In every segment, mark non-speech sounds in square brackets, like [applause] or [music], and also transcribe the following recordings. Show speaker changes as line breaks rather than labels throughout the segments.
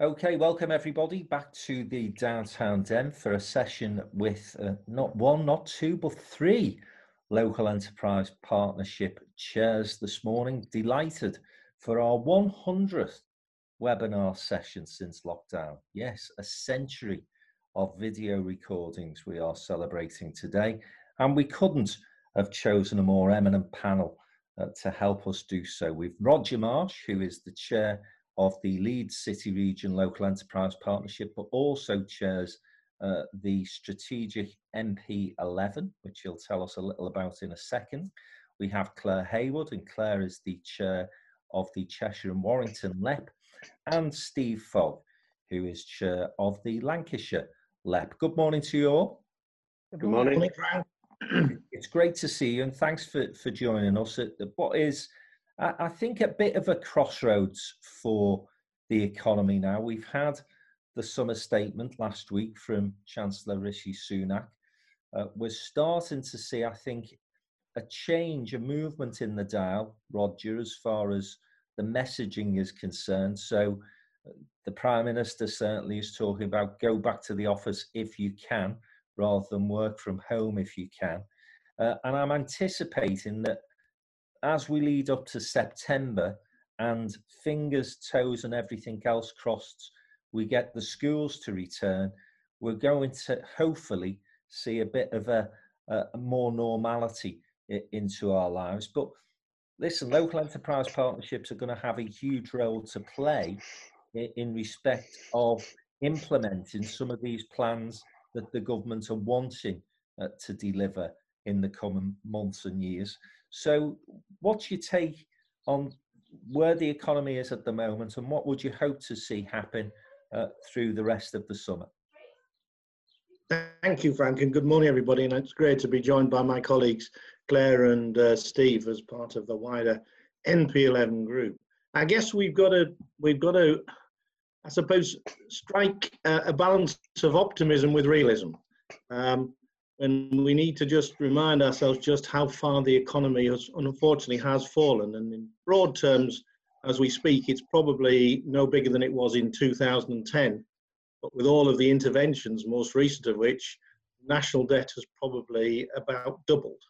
Okay, welcome everybody back to the downtown den for a session with uh, not one, not two, but three local enterprise partnership chairs this morning. Delighted for our 100th webinar session since lockdown. Yes, a century of video recordings we are celebrating today, and we couldn't have chosen a more eminent panel uh, to help us do so. We've Roger Marsh, who is the chair of the Leeds City Region Local Enterprise Partnership, but also chairs uh, the Strategic NP11, which he'll tell us a little about in a second. We have Clare Hayward, and Clare is the chair of the Cheshire and Warrington LEP, and Steve Fogg, who is chair of the Lancashire LEP. Good morning to you all.
Good morning. Good
morning it's great to see you, and thanks for, for joining us at the, what is I, think a bit of a crossroads for the economy now. We've had the summer statement last week from Chancellor Rishi Sunak. Uh, we're starting to see, I think, a change, a movement in the dial, Roger, as far as the messaging is concerned. So uh, the Prime Minister certainly is talking about go back to the office if you can, rather than work from home if you can. Uh, and I'm anticipating that as we lead up to September and fingers, toes, and everything else crossed, we get the schools to return, we're going to hopefully see a bit of a, a more normality into our lives. But listen, local enterprise partnerships are going to have a huge role to play in respect of implementing some of these plans that the government are wanting uh, to deliver in the coming months and years. So, what's your take on where the economy is at the moment, and what would you hope to see happen uh, through the rest of the summer?
Thank you, Frank, and good morning, everybody. And it's great to be joined by my colleagues Clare and uh, Steve as part of the wider NP11 group. I guess we've got to we've got to, I suppose, strike a, a balance of optimism with realism. Um, and we need to just remind ourselves just how far the economy has unfortunately has fallen. And in broad terms as we speak it's probably no bigger than it was in 2010 but with all of the interventions most recent of which national debt has probably about doubled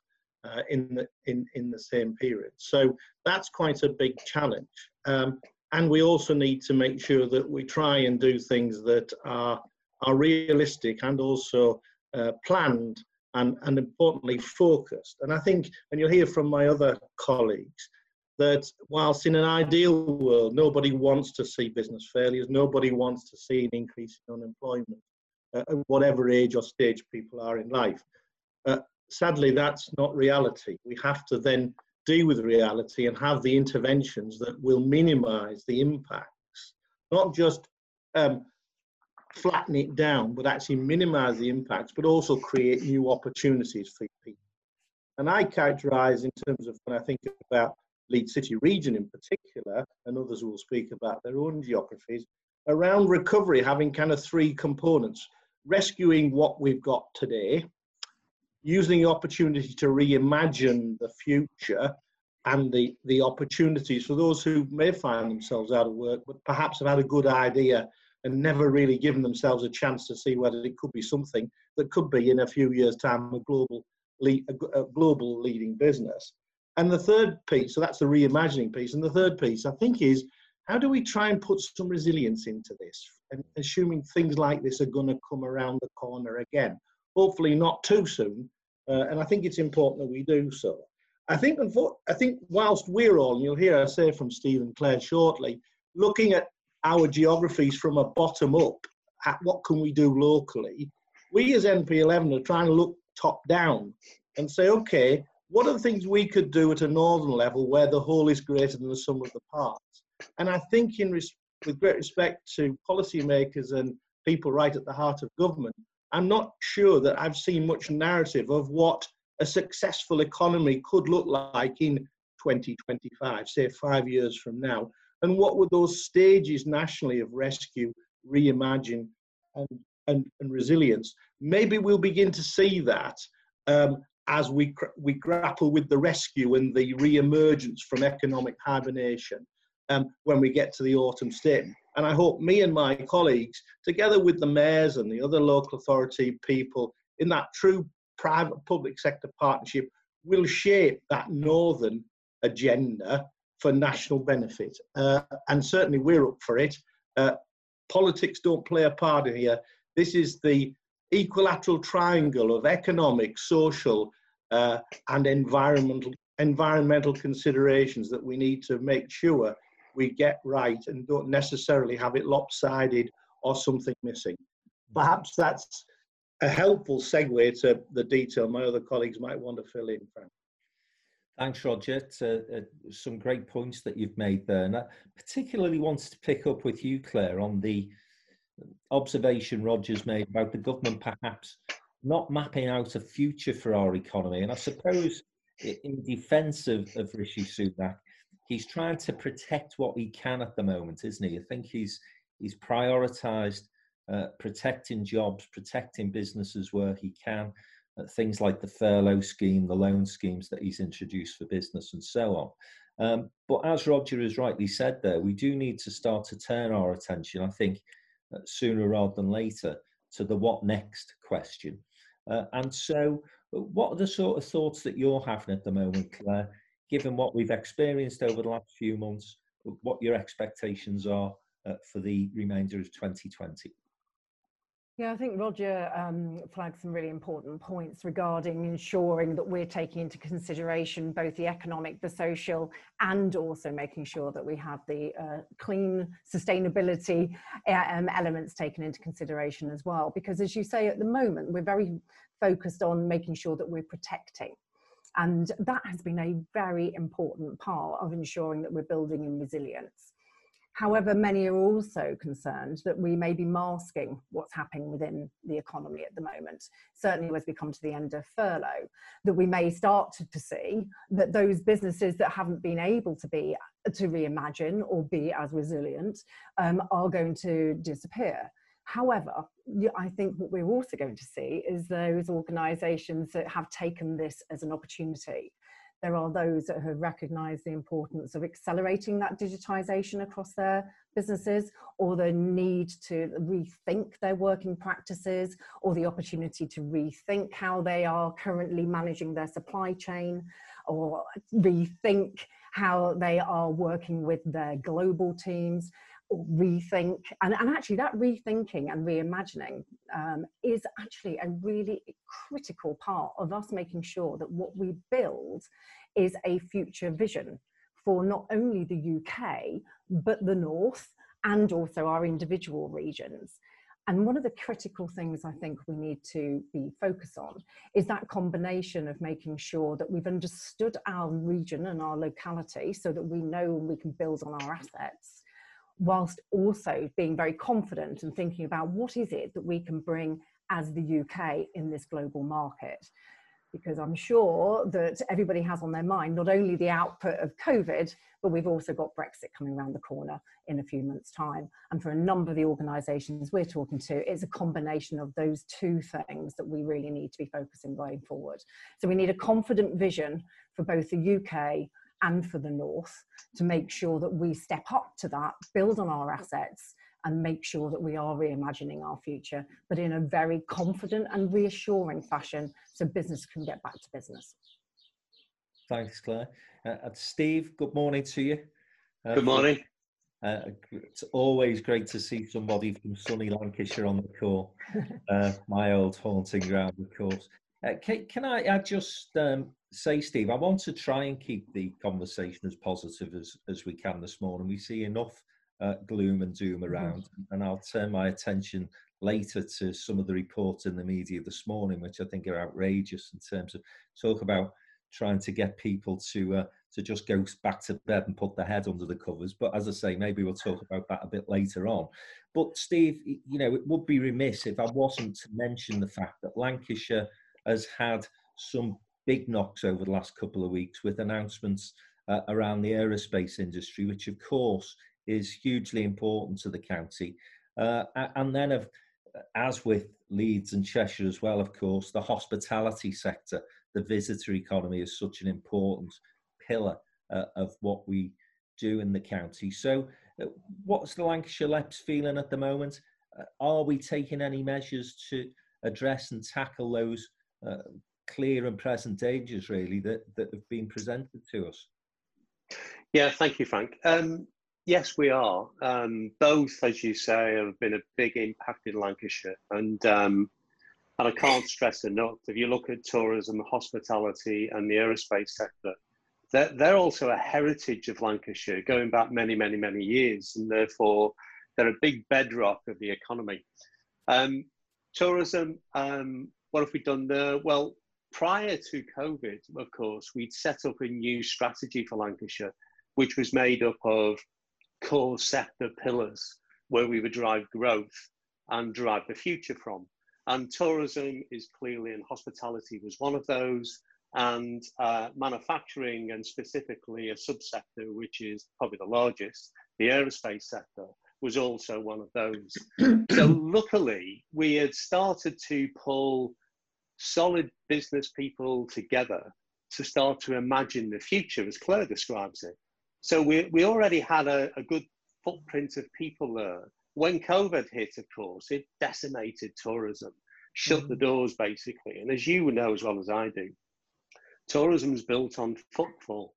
uh, in the in in the same period. So that's quite a big challenge. Um, and we also need to make sure that we try and do things that are are realistic and also uh, planned and, and importantly focused. And I think, and you'll hear from my other colleagues, that whilst in an ideal world, nobody wants to see business failures, nobody wants to see an increase in unemployment uh, at whatever age or stage people are in life. Uh, sadly, that's not reality. We have to then deal with reality and have the interventions that will minimize the impacts, not just um, flatten it down, but actually minimize the impacts, but also create new opportunities for people. And I characterize in terms of when I think about Leeds City region in particular, and others will speak about their own geographies, around recovery having kind of three components. Rescuing what we've got today, using the opportunity to reimagine the future and the, the opportunities for those who may find themselves out of work, but perhaps have had a good idea and never really given themselves a chance to see whether it could be something that could be in a few years' time a global, a, a global leading business. And the third piece, so that's the reimagining piece, and the third piece I think is how do we try and put some resilience into this, and assuming things like this are going to come around the corner again, hopefully not too soon. Uh, and I think it's important that we do so. I think, I think whilst we're all, and you'll hear I say from Stephen Clare shortly, looking at our geographies from a bottom up at what can we do locally, we as NP11 are trying to look top down and say, okay, what are the things we could do at a northern level where the whole is greater than the sum of the parts? And I think, in res- with great respect to policymakers and people right at the heart of government, I'm not sure that I've seen much narrative of what a successful economy could look like in 2025, say five years from now and what were those stages nationally of rescue, reimagine, and, and, and resilience? Maybe we'll begin to see that um, as we, we grapple with the rescue and the re-emergence from economic hibernation um, when we get to the autumn statement. And I hope me and my colleagues, together with the mayors and the other local authority people, in that true private public sector partnership, will shape that northern agenda for national benefit. Uh, and certainly we're up for it. Uh, politics don't play a part in here. This is the equilateral triangle of economic, social, uh, and environmental environmental considerations that we need to make sure we get right and don't necessarily have it lopsided or something missing. Perhaps that's a helpful segue to the detail my other colleagues might want to fill in, Frank.
Thanks, Roger. Uh, uh, some great points that you've made there. And I particularly wanted to pick up with you, Clare, on the observation Roger's made about the government perhaps not mapping out a future for our economy. And I suppose in defence of, of Rishi Sunak, he's trying to protect what he can at the moment, isn't he? I think he's he's prioritised uh, protecting jobs, protecting businesses where he can. Things like the furlough scheme, the loan schemes that he's introduced for business, and so on. Um, but as Roger has rightly said, there we do need to start to turn our attention. I think uh, sooner rather than later to the what next question. Uh, and so, uh, what are the sort of thoughts that you're having at the moment, Clare, given what we've experienced over the last few months, what your expectations are uh, for the remainder of 2020?
Yeah, I think Roger um, flagged some really important points regarding ensuring that we're taking into consideration both the economic, the social, and also making sure that we have the uh, clean sustainability um, elements taken into consideration as well. Because as you say, at the moment, we're very focused on making sure that we're protecting. And that has been a very important part of ensuring that we're building in resilience. However, many are also concerned that we may be masking what's happening within the economy at the moment. Certainly, as we come to the end of furlough, that we may start to, see that those businesses that haven't been able to be to reimagine or be as resilient um, are going to disappear. However, I think what we're also going to see is those organisations that have taken this as an opportunity there are those that have recognised the importance of accelerating that digitisation across their businesses or the need to rethink their working practices or the opportunity to rethink how they are currently managing their supply chain or rethink how they are working with their global teams rethink and, and actually that rethinking and reimagining um, is actually a really critical part of us making sure that what we build is a future vision for not only the UK but the North and also our individual regions. And one of the critical things I think we need to be focused on is that combination of making sure that we've understood our region and our locality so that we know we can build on our assets whilst also being very confident and thinking about what is it that we can bring as the UK in this global market. Because I'm sure that everybody has on their mind not only the output of COVID, but we've also got Brexit coming around the corner in a few months' time. And for a number of the organisations we're talking to, it's a combination of those two things that we really need to be focusing going forward. So we need a confident vision for both the UK and for the North to make sure that we step up to that, build on our assets, and make sure that we are reimagining our future, but in a very confident and reassuring fashion so business can get back to business.
Thanks, Clare. Uh, Steve, good morning to you.
Uh, good morning.
Uh, it's always great to see somebody from sunny Lancashire on the call. [laughs] Uh, my old haunting ground, of course. Uh, can, can, I, I just um, say, Steve, I want to try and keep the conversation as positive as, as we can this morning. We see enough uh, gloom and doom around, mm-hmm. and I'll turn my attention later to some of the reports in the media this morning, which I think are outrageous in terms of talk about trying to get people to uh, to just go back to bed and put their head under the covers. But as I say, maybe we'll talk about that a bit later on. But Steve, you know, it would be remiss if I wasn't to mention the fact that Lancashire has had some big knocks over the last couple of weeks with announcements uh, around the aerospace industry, which of course is hugely important to the county. Uh, and then, of, as with Leeds and Cheshire as well, of course, the hospitality sector, the visitor economy is such an important pillar uh, of what we do in the county. So, uh, what's the Lancashire LEPs feeling at the moment? Uh, are we taking any measures to address and tackle those uh, clear and present dangers, really, that, that have been presented to us?
Yeah, thank you, Frank. Um, yes, we are. Um, both, as you say, have been a big impact in Lancashire. And um, and I can't stress enough, if you look at tourism, hospitality, and the aerospace sector, they're, they're also a heritage of Lancashire going back many, many, many years. And therefore, they're a big bedrock of the economy. Um, tourism, um, what have we done there? Well, prior to COVID, of course, we'd set up a new strategy for Lancashire, which was made up of core sector pillars where we would drive growth and drive the future from. And tourism is clearly, and hospitality was one of those, and uh, manufacturing, and specifically a subsector, which is probably the largest, the aerospace sector, was also one of those. so, luckily, we had started to pull solid business people together to start to imagine the future, as Clare describes it. So, we, we already had a, a good footprint of people there when COVID hit, of course, it decimated tourism, shut mm-hmm. the doors basically. And as you know as well as I do, tourism is built on footfall.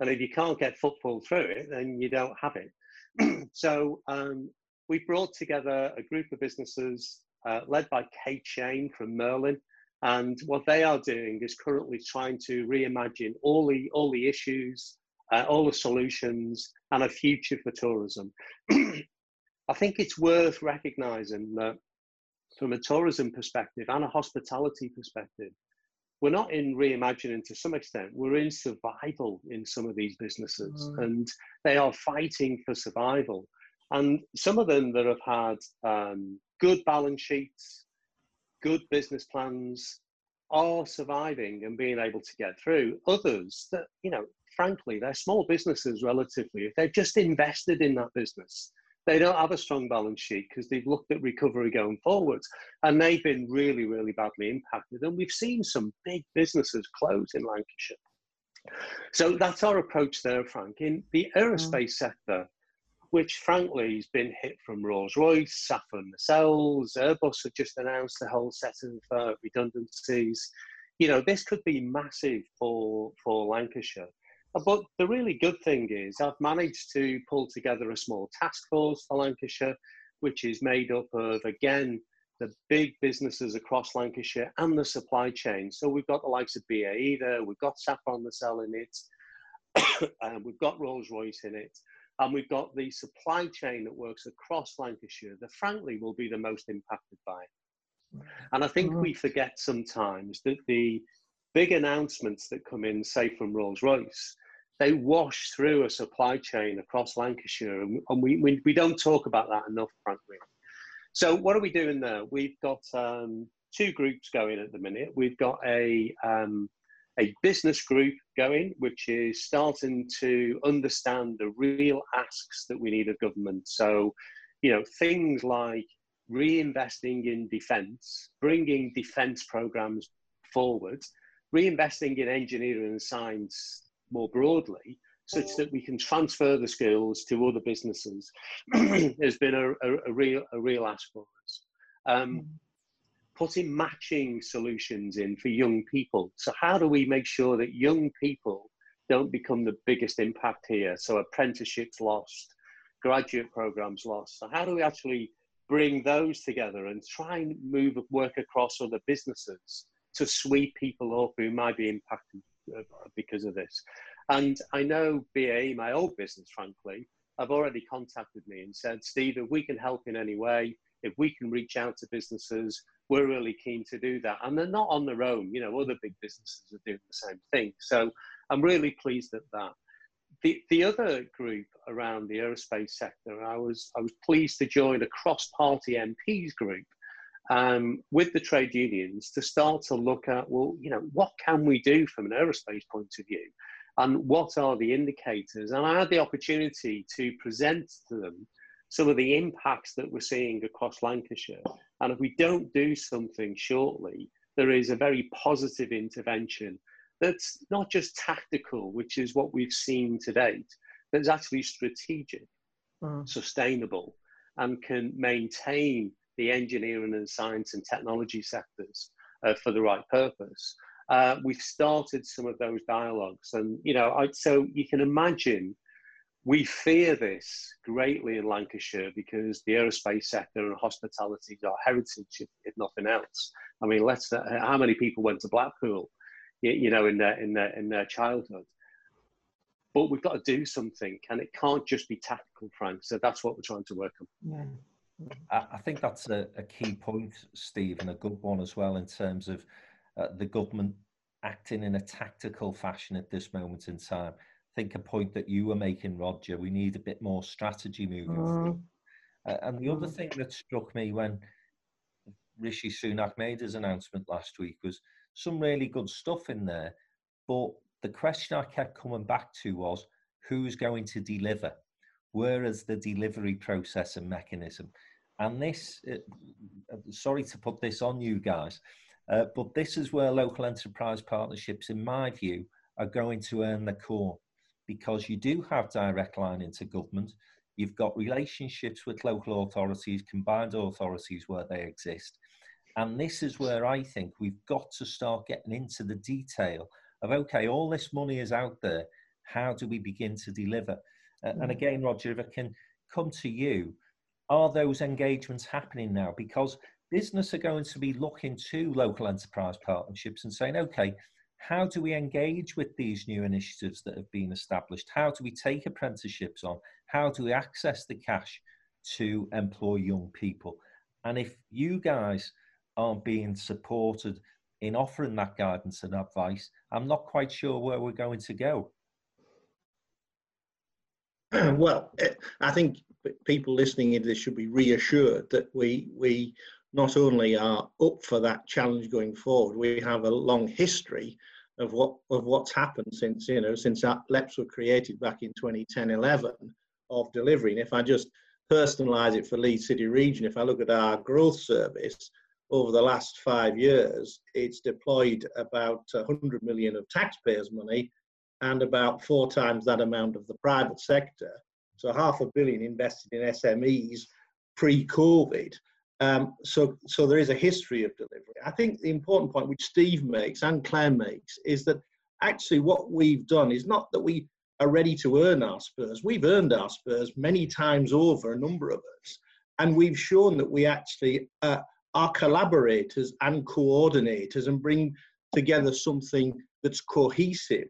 And if you can't get footfall through it, then you don't have it. [clears throat] so um, we brought together a group of businesses uh, led by Kate Shane from Merlin. And what they are doing is currently trying to reimagine all the, all the issues, uh, all the solutions, and a future for tourism. [clears throat] I think it's worth recognizing that from a tourism perspective and a hospitality perspective, we're not in reimagining to some extent, we're in survival in some of these businesses mm. and they are fighting for survival. And some of them that have had um, good balance sheets, good business plans, are surviving and being able to get through. Others that, you know, frankly, they're small businesses relatively. If they've just invested in that business, they don't have a strong balance sheet because they've looked at recovery going forwards and they've been really, really badly impacted. And we've seen some big businesses close in Lancashire. So that's our approach there, Frank. In the aerospace mm. sector, which frankly has been hit from Rolls Royce, Safran nacelles, Airbus have just announced a whole set of uh, redundancies. You know, this could be massive for, for Lancashire. Uh, but the really good thing is, I've managed to pull together a small task force for Lancashire, which is made up of, again, the big businesses across Lancashire and the supply chain. So we've got the likes of BAE there, we've got Safran Nacelle in it, [coughs] and we've got Rolls Royce in it, and we've got the supply chain that works across Lancashire that, frankly, will be the most impacted by it. And I think we forget sometimes that the big announcements that come in, say from Rolls Royce, they wash through a supply chain across Lancashire, and, we, we, we don't talk about that enough, frankly. So, what are we doing there? We've got um, two groups going at the minute. We've got a um, a business group going, which is starting to understand the real asks that we need of government. So, you know, things like reinvesting in defence, bringing defence programs forward, reinvesting in engineering and science more broadly, such that we can transfer the skills to other businesses, [clears throat] has been a, a, a, real a real ask for us. Um, hmm. putting matching solutions in for young people. So how do we make sure that young people don't become the biggest impact here? So apprenticeships lost, graduate programs lost. So how do we actually bring those together and try and move work across other businesses to sweep people up who might be impacted because of this. And I know BAE, my old business, frankly, have already contacted me and said, Steve, if we can help in any way, if we can reach out to businesses, we're really keen to do that. And they're not on their own, you know, other big businesses are doing the same thing. So I'm really pleased at that. The, the other group around the aerospace sector, I was, I was pleased to join a cross party MPs group um, with the trade unions to start to look at, well, you know, what can we do from an aerospace point of view? And what are the indicators? And I had the opportunity to present to them some of the impacts that we're seeing across Lancashire. And if we don't do something shortly, there is a very positive intervention that's not just tactical, which is what we've seen to date, that's actually strategic, mm. sustainable, and can maintain the engineering and science and technology sectors uh, for the right purpose. Uh, we've started some of those dialogues, and you know, I, so you can imagine we fear this greatly in Lancashire because the aerospace sector and hospitality are heritage, if, if nothing else. I mean, let's uh, how many people went to Blackpool, you, you know, in their in their in their childhood. But we've got to do something, and it can't just be tactical, Frank. So that's what we're trying to work on.
Yeah. I, I think that's a, a, key point, Steve, and a good one as well in terms of uh, the government acting in a tactical fashion at this moment in time I think a point that you were making, Roger. We need a bit more strategy moving mm. forward. Uh, and the other mm. thing that struck me when Rishi Sunak made his announcement last week was some really good stuff in there. But the question I kept coming back to was who's going to deliver? Where is the delivery process and mechanism? And this, uh, uh sorry to put this on you guys, uh, but this is where local enterprise partnerships, in my view, are going to earn the core because you do have direct line into government. You've got relationships with local authorities, combined authorities where they exist. And this is where I think we've got to start getting into the detail of okay, all this money is out there. How do we begin to deliver? Uh, and mm. again, Roger, if I can come to you, are those engagements happening now? Because business are going to be looking to local enterprise partnerships and saying, okay, how do we engage with these new initiatives that have been established? How do we take apprenticeships on? How do we access the cash to employ young people? And if you guys aren't being supported in offering that guidance and advice, I'm not quite sure where we're going to go. [clears throat]
Well, eh, I think people listening into this should be reassured that we we not only are up for that challenge going forward, we have a long history of what of what's happened since you know since LEPs were created back in 2010 11 of delivery. And if I just personalize it for Leeds City Region, if I look at our growth service over the last five years, it's deployed about 100 million of taxpayers' money and about four times that amount of the private sector. So half a billion invested in SMEs pre-COVID. Um, so, so there is a history of delivery. I think the important point which Steve makes and Claire makes is that actually what we've done is not that we are ready to earn our spurs. We've earned our spurs many times over, a number of us, and we've shown that we actually uh, are collaborators and coordinators and bring together something that's cohesive,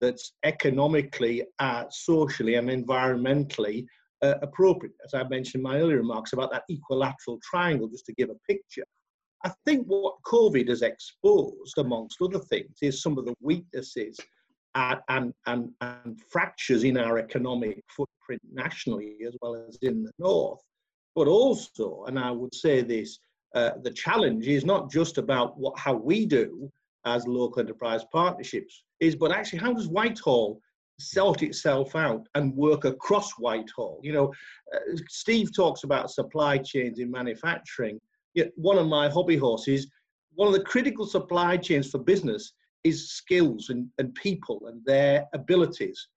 that's economically, uh, socially, and environmentally uh, appropriate, as I mentioned in my earlier remarks about that equilateral triangle, just to give a picture. I think what COVID has exposed, amongst other things, is some of the weaknesses and, and, and, fractures in our economic footprint nationally as well as in the north. But also, and I would say this, uh, the challenge is not just about what how we do as local enterprise partnerships, is but actually how does Whitehall sort itself out and work across Whitehall. You know, uh, Steve talks about supply chains in manufacturing. Yet one of my hobby horses, one of the critical supply chains for business is skills and, and people and their abilities.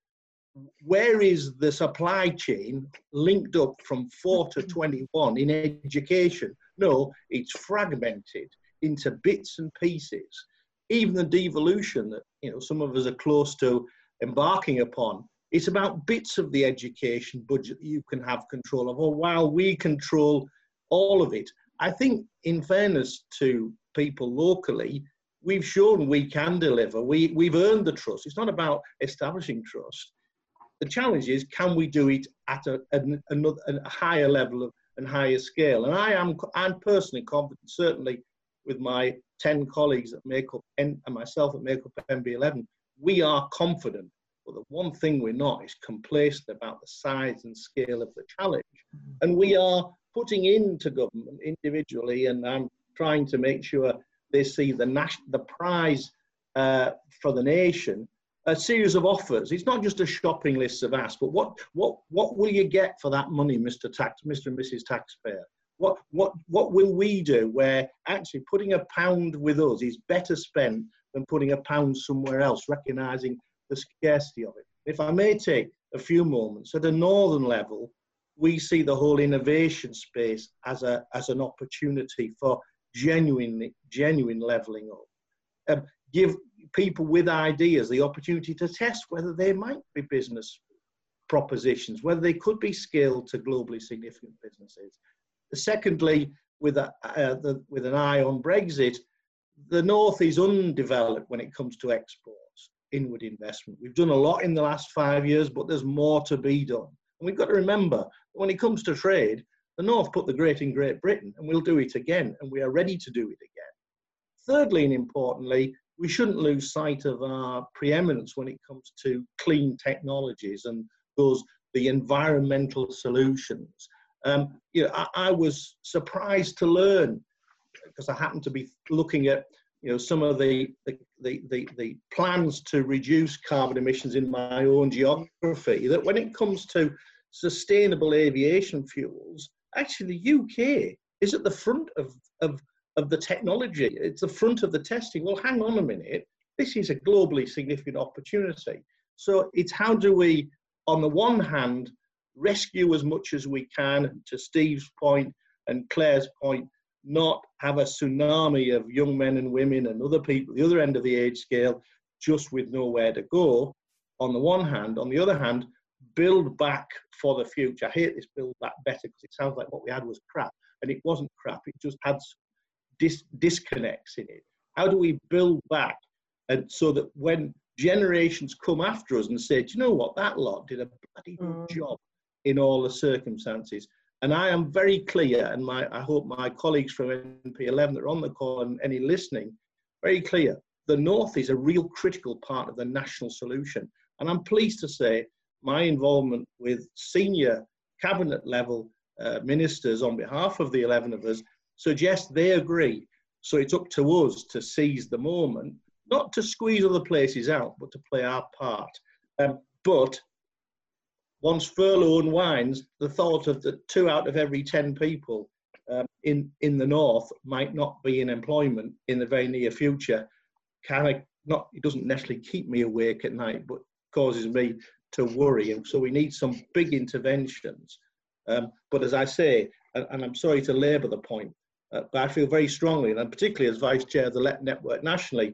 Where is the supply chain linked up from 4 to [laughs] 21 in education? No, it's fragmented into bits and pieces. Even the devolution that you know some of us are close to embarking upon. It's about bits of the education budget that you can have control of, or while we control all of it. I think, in fairness to people locally, we've shown we can deliver. We, we've earned the trust. It's not about establishing trust. The challenge is, can we do it at a, another, a higher level of, and higher scale? And I am, I'm personally confident, certainly with my 10 colleagues that make up, and myself that make up NP11, we are confident, but the one thing we're not is complacent about the size and scale of the challenge. Mm-hmm. And we are putting into government individually, and I'm trying to make sure they see the, nas- the prize uh, for the nation a series of offers. It's not just a shopping list of asks, but what what what will you get for that money, Mr. Tax, Mr. and Mrs. Taxpayer? What what what will we do where actually putting a pound with us is better spent than putting a pound somewhere else, recognizing the scarcity of it. If I may take a few moments, at a northern level, we see the whole innovation space as a as an opportunity for genuine genuine leveling up. Um, give people with ideas the opportunity to test whether they might be business propositions, whether they could be scaled to globally significant businesses. Secondly, with, a, uh, the, with an eye on Brexit, the North is undeveloped when it comes to exports, inward investment. We've done a lot in the last five years, but there's more to be done. And we've got to remember, when it comes to trade, the North put the great in Great Britain, and we'll do it again, and we are ready to do it again. Thirdly, and importantly, we shouldn't lose sight of our preeminence when it comes to clean technologies and those the environmental solutions. Um, you know, I, I, was surprised to learn because I happened to be looking at you know some of the the, the, the, the plans to reduce carbon emissions in my own geography that when it comes to sustainable aviation fuels, actually the UK is at the front of, of of the technology. It's the front of the testing. Well, hang on a minute. This is a globally significant opportunity. So it's how do we, on the one hand, rescue as much as we can, to Steve's point and Clare's point, not have a tsunami of young men and women and other people, the other end of the age scale, just with nowhere to go, on the one hand. On the other hand, build back for the future. I hate this build back better because it sounds like what we had was crap. And it wasn't crap, it just had dis- disconnects in it? How do we build back and so that when generations come after us and say, do you know what, that lot did a bloody good mm. job in all the circumstances. And I am very clear, and my, I hope my colleagues from NP11 that are on the call and any listening, very clear. The North is a real critical part of the national solution. And I'm pleased to say my involvement with senior cabinet level uh, ministers on behalf of the 11 of us suggest they agree. So it's up to us to seize the moment, not to squeeze other places out, but to play our part. Um, but once furlough unwinds, the thought of the two out of every 10 people um, in, in the north might not be in employment in the very near future kind of not, it doesn't necessarily keep me awake at night, but causes me to worry. And so we need some big interventions. Um, but as I say, and, and I'm sorry to labour the point, uh, but I feel very strongly, and particularly as vice chair of the LEP network nationally,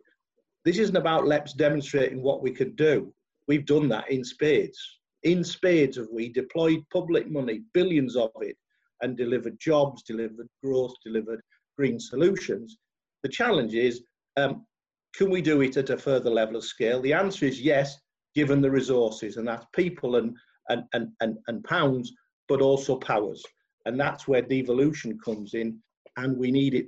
this isn't about LEPs demonstrating what we could do. We've done that in spades. In spades have we deployed public money, billions of it, and delivered jobs, delivered growth, delivered green solutions. The challenge is, um, can we do it at a further level of scale? The answer is yes, given the resources, and that's people and, and, and, and, and pounds, but also powers. And that's where devolution comes in and we need it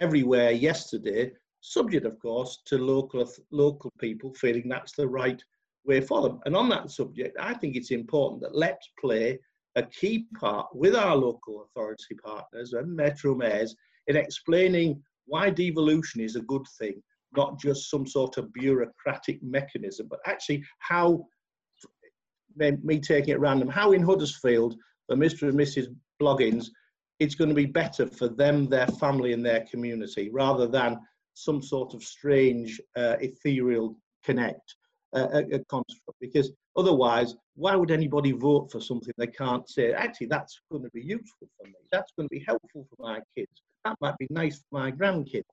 everywhere yesterday, subject, of course, to local, local people feeling that's the right way. And on that subject, I think it's important that LEPs play a key part with our local authority partners and metro mayors in explaining why devolution is a good thing, not just some sort of bureaucratic mechanism, but actually how, me taking it random, how in Huddersfield, the Mr. and Mrs. Bloggins it's going to be better for them, their family, and their community rather than some sort of strange, uh, ethereal connect a, a construct. Because otherwise, why would anybody vote for something they can't say, actually, that's going to be useful for me? That's going to be helpful for my kids. That might be nice for my grandkids.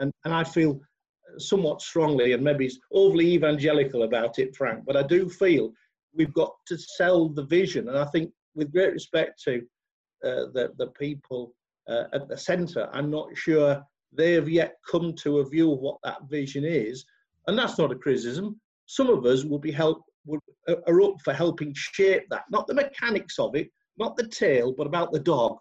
And, and I feel somewhat strongly, and maybe it's overly evangelical about it, Frank, but I do feel we've got to sell the vision. And I think, with great respect to uh, the, the people uh, at the centre, I'm not sure they have yet come to a view of what that vision is. And that's not a criticism. Some of us will be help would, uh, are up for helping shape that, not the mechanics of it, not the tail, but about the dog,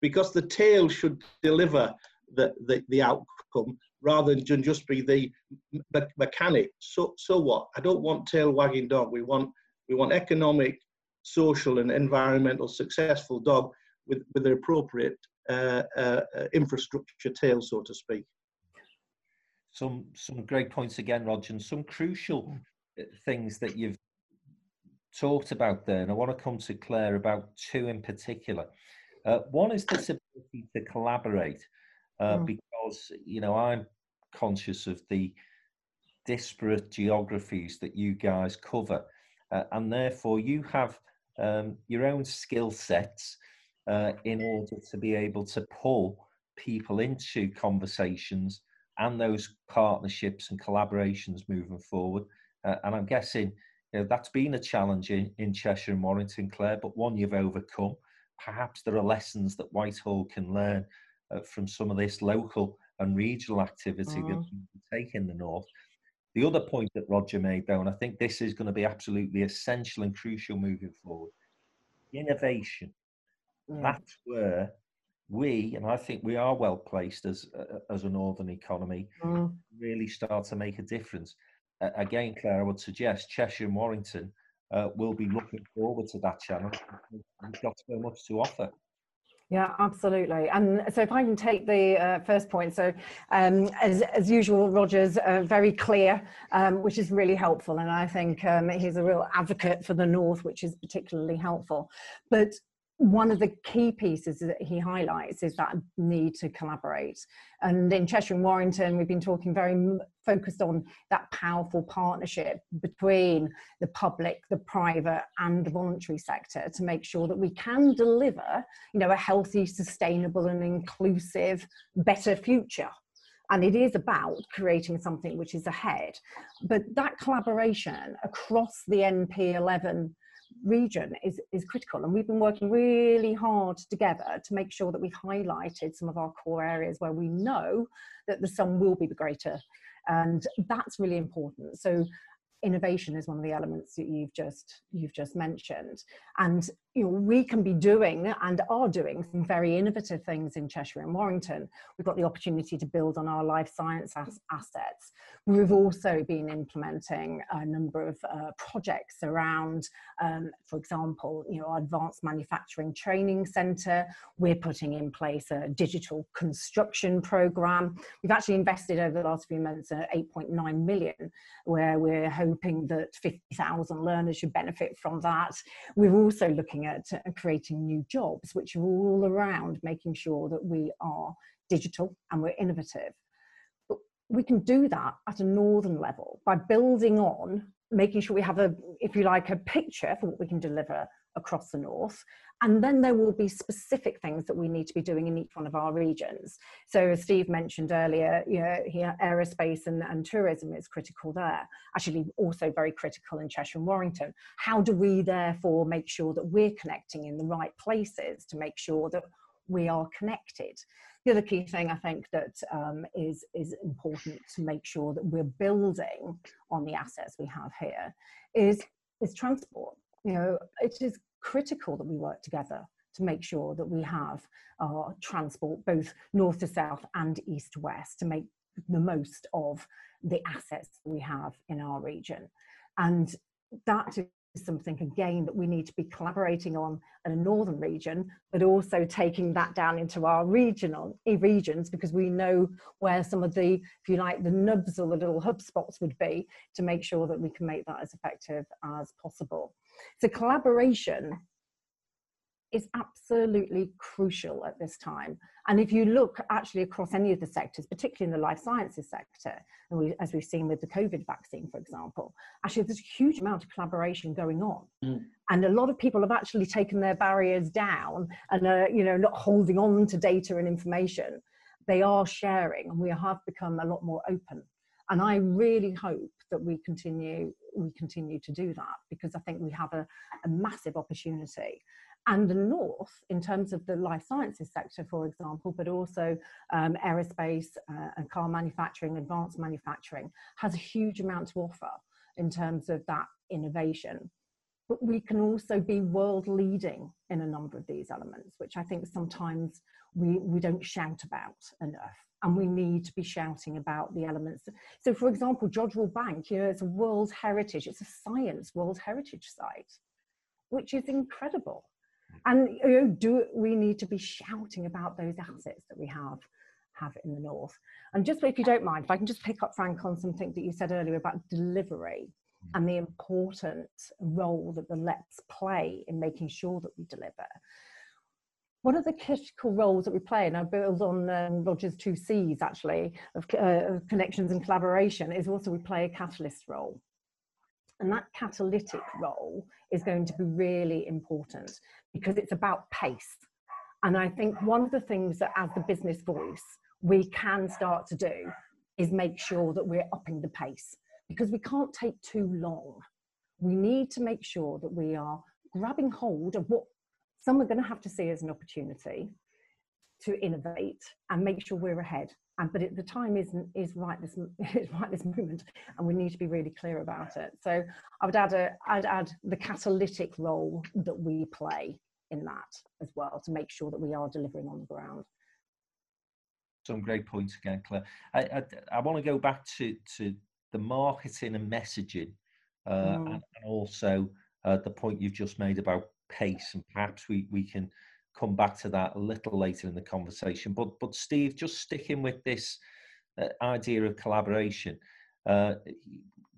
because the tail should deliver the, the, the outcome rather than just be the me mechanic. So, so what? I don't want tail wagging dog. We want, we want economic social and environmental successful dog with, with the appropriate uh, uh, infrastructure tail, so to speak.
Some some great points again, Roger, and some crucial hmm. uh, things that you've talked about there. And I want to come to Clare about two in particular. Uh, one is this ability to collaborate, uh, mm. because you know I'm conscious of the disparate geographies that you guys cover uh, and therefore you have um, your own skill sets uh, in order to be able to pull people into conversations and those partnerships and collaborations moving forward. Uh, and I'm guessing you know, that's been a challenge in, in Cheshire and Warrington, Clare, but one you've overcome. Perhaps there are lessons that Whitehall can learn uh, from some of this local and regional activity mm. that we take in the north. The other point that Roger made, though, and I think this is going to be absolutely essential and crucial moving forward innovation. Mm. That's where we, and I think we are well placed as uh, as a northern economy, mm. really start to make a difference. Uh, again, Clare, I would suggest Cheshire and Warrington uh, will be looking forward to that challenge. We've got so much to offer.
Yeah, absolutely. And so if I can take the uh, first point, so um, as, as usual, Roger's uh, very clear, um, which is really helpful. And I think um, he's a real advocate for the North, which is particularly helpful. But one of the key pieces that he highlights is that need to collaborate. And in Cheshire and Warrington, we've been talking very focused on that powerful partnership between the public, the private, and the voluntary sector to make sure that we can deliver, you know, a healthy, sustainable, and inclusive, better future. And it is about creating something which is ahead. But that collaboration across the NP11 region is, is critical. And we've been working really hard together to make sure that we've highlighted some of our core areas where we know that the sum will be greater. And that's really important. So innovation is one of the elements that you've just you've just mentioned and you know we can be doing and are doing some very innovative things in cheshire and warrington. We've got the opportunity to build on our life science as- assets. We've also been implementing a number of uh, projects around um, for example you know our advanced manufacturing training center we're putting in place a digital construction program we've actually invested over the last few months uh, 8.9 million where we're hoping that 50,000 learners should benefit from that. We're also looking at uh, creating new jobs, which are all around making sure that we are digital and we're innovative. But we can do that at a northern level by building on making sure we have a, if you like, a picture for what we can deliver across the north. And then there will be specific things that we need to be doing in each one of our regions. So as Steve mentioned earlier, you know, here, aerospace and, and tourism is critical there. Actually also very critical in Cheshire and Warrington. How do we therefore make sure that we're connecting in the right places to make sure that we are connected. The other key thing I think that um, is is important to make sure that we're building on the assets we have here is is transport. You know, it is critical that we work together to make sure that we have our transport both north to south and east to west to make the most of the assets we have in our region. And that is something again that we need to be collaborating on in a northern region, but also taking that down into our regional eh, regions because we know where some of the, if you like, the nubs or the little hub spots would be to make sure that we can make that as effective as possible. So collaboration is absolutely crucial at this time. And if you look actually across any of the sectors, particularly in the life sciences sector, and we, as we've seen with the COVID vaccine, for example, actually there's a huge amount of collaboration going on. Mm. And a lot of people have actually taken their barriers down and are, you know, not holding on to data and information. They are sharing and we have become a lot more open. And I really hope that we continue we continue to do that because I think we have a, a massive opportunity and the north in terms of the life sciences sector, for example, but also um, aerospace uh, and car manufacturing, advanced manufacturing, has a huge amount to offer in terms of that innovation. But we can also be world leading in a number of these elements, which I think sometimes we, we don't shout about enough. And we need to be shouting about the elements. So, for example, Jodrell Bank, you know, it's a World Heritage, it's a science World Heritage site, which is incredible and you know, do we need to be shouting about those assets that we have have in the north? And just if you don't mind, if I can just pick up Frank on something that you said earlier about delivery mm. and the important role that the LEPs play in making sure that we deliver. One of the critical roles that we play, and I build on um, Roger's two C's actually, of, uh, of connections and collaboration, is also we play a catalyst role. And that catalytic role is going to be really important because it's about pace. And I think one of the things that, as the business voice, we can start to do is make sure that we're upping the pace because we can't take too long. We need to make sure that we are grabbing hold of what some are going to have to see as an opportunity to innovate and make sure we're ahead. And but it, the time isn't is right this [laughs] is right this moment, and we need to be really clear about it. So I would add a I'd add the catalytic role that we play in that as well to make sure that we are delivering on the ground.
Some great points again, Clare. I, I, I want to go back to to the marketing and messaging, uh, mm. and, and, also uh, the point you've just made about pace, and perhaps we we can come back to that a little later in the conversation. But but Steve, just sticking with this uh, idea of collaboration, uh,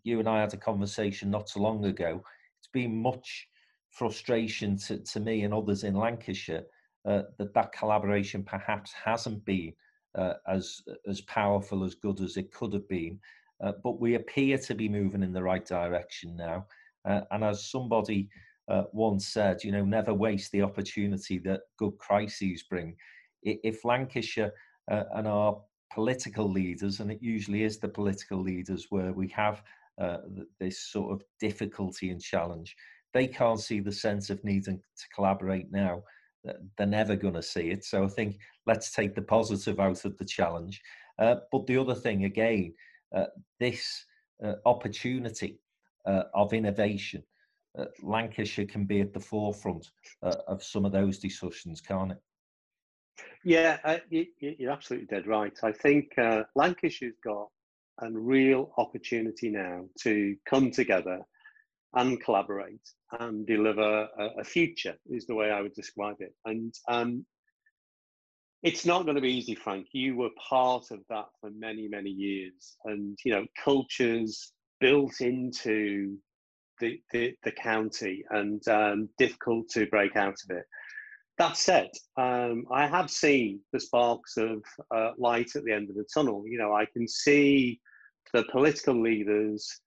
you and I had a conversation not so long ago. It's been much frustration to, to me and others in Lancashire uh, that that collaboration perhaps hasn't been uh, as as powerful as good as it could have been. Uh, but we appear to be moving in the right direction now. Uh, and as somebody uh, once said, you know, never waste the opportunity that good crises bring. If Lancashire uh, and our political leaders, and it usually is the political leaders where we have uh, this sort of difficulty and challenge, they can't see the sense of needing to collaborate now. They're never going to see it. So I think let's take the positive out of the challenge. Uh, but the other thing, again, uh, this uh, opportunity of innovation uh, Lancashire can be at the forefront uh, of some of those discussions, can't it?
Yeah, uh, you, are absolutely dead right. I think uh, Lancashire's got a real opportunity now to come together and collaborate and deliver a, a future, is the way I would describe it. And um, it's not going to be easy, Frank. You were part of that for many, many years. And, you know, cultures built into the, the, the county and um, difficult to break out of it. That said, um, I have seen the sparks of uh, light at the end of the tunnel. You know, I can see the political leaders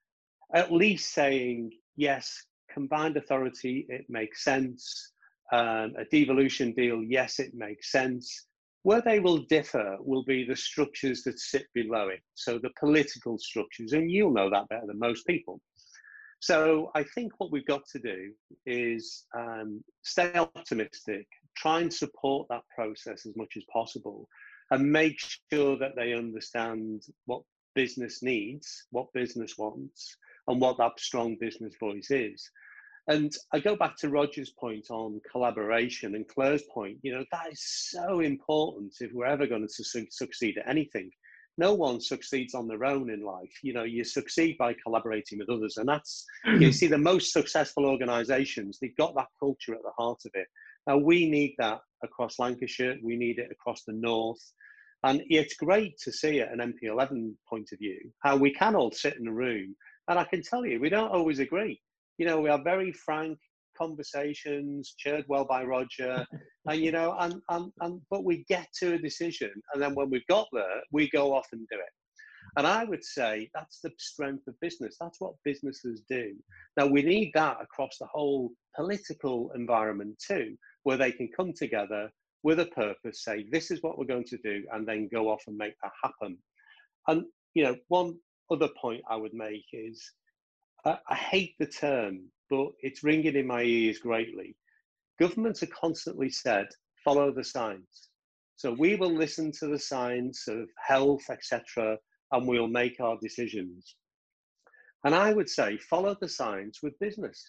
at least saying, yes, combined authority, it makes sense. Um, a devolution deal, yes, it makes sense. Where they will differ will be the structures that sit below it. So the political structures, and you'll know that better than most people. So I think what we've got to do is um, stay optimistic, try and support that process as much as possible, and make sure that they understand what business needs, what business wants, and what that strong business voice is. And I go back to Roger's point on collaboration and Clare's point, you know, that is so important if we're ever going to su- succeed at anything no one succeeds on their own in life. You know, you succeed by collaborating with others. And that's, [clears throat] you see, the most successful organizations, they've got that culture at the heart of it. Now, we need that across Lancashire, we need it across the north. And it's great to see at an NP11 point of view how we can all sit in a room. And I can tell you, we don't always agree. You know, we are very frank, conversations, chaired well by Roger, [laughs] and you know, and, and and but we get to a decision, and then when we've got there, we go off and do it. And I would say that's the strength of business. That's what businesses do. Now we need that across the whole political environment too, where they can come together with a purpose, say this is what we're going to do, and then go off and make that happen. And you know, one other point I would make is I, I hate the term but it's ringing in my ears greatly. Governments have constantly said, follow the signs. So we will listen to the signs of health, etc., and we'll make our decisions. And I would say, follow the signs with business.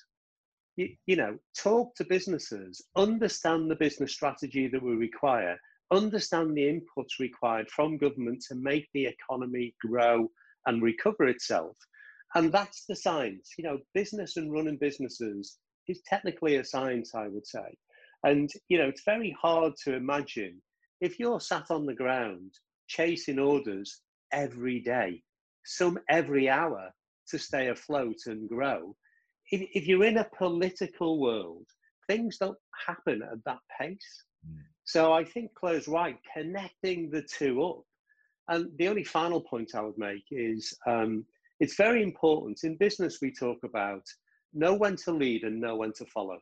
You, you know, talk to businesses, understand the business strategy that we require, understand the inputs required from government to make the economy grow and recover itself, and that's the science. You know, business and running businesses is technically a science, I would say. And, you know, it's very hard to imagine if you're sat on the ground chasing orders every day, some every hour to stay afloat and grow. If, if you're in a political world, things don't happen at that pace. Mm. So I think Clare's right, connecting the two up. And the only final point I would make is um, it's very important in business. We talk about know when to lead and know when to follow.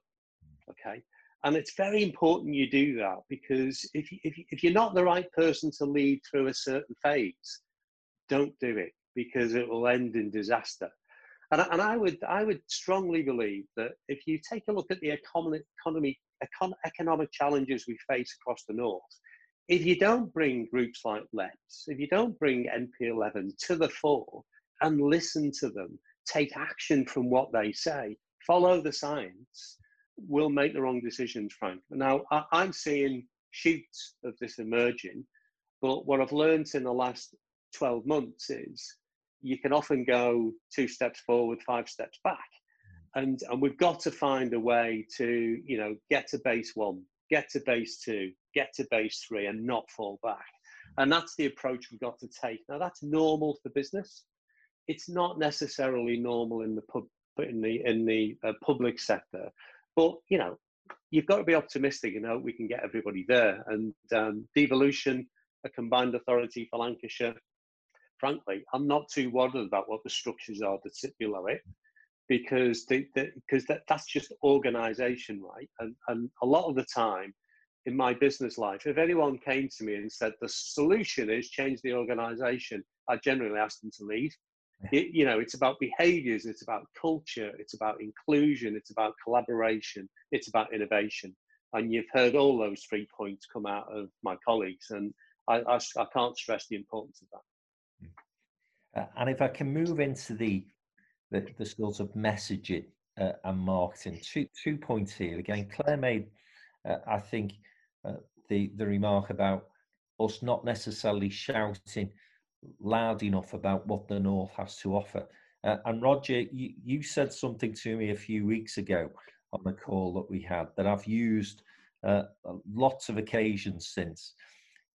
Okay, and it's very important you do that because if if if you're not the right person to lead through a certain phase, don't do it because it will end in disaster. And, and I would I would strongly believe that if you take a look at the economic economy econ, economic challenges we face across the north, if you don't bring groups like LEPs, if you don't bring NP11 to the fore and listen to them, take action from what they say, follow the science, we'll make the wrong decisions, Frank. Now, I, I'm seeing shoots of this emerging, but what I've learned in the last 12 months is you can often go two steps forward, five steps back. And, and we've got to find a way to, you know, get to base one, get to base two, get to base three, and not fall back. And that's the approach we've got to take. Now, that's normal for business. It's not necessarily normal in the pub, in the in the uh, public sector, but you know, you've got to be optimistic and hope we can get everybody there. And um, devolution, a combined authority for Lancashire, frankly, I'm not too worried about what the structures are that sit below it because because that, that's just organization, right? And, and a lot of the time in my business life, if anyone came to me and said the solution is change the organization, I generally ask them to leave. [laughs] It, you know, it's about behaviors, it's about culture, it's about inclusion, it's about collaboration, it's about innovation. And you've heard all those three points come out of my colleagues, and I, I, I can't stress the importance of that.
Uh, and if I can move into the the, the sort of messaging uh, and marketing, two two points here. Again, Clare made, uh, I think, uh, the the remark about us not necessarily shouting loud enough about what the North has to offer. Uh, and Roger, you, you said something to me a few weeks ago on the call that we had that I've used uh, lots of occasions since.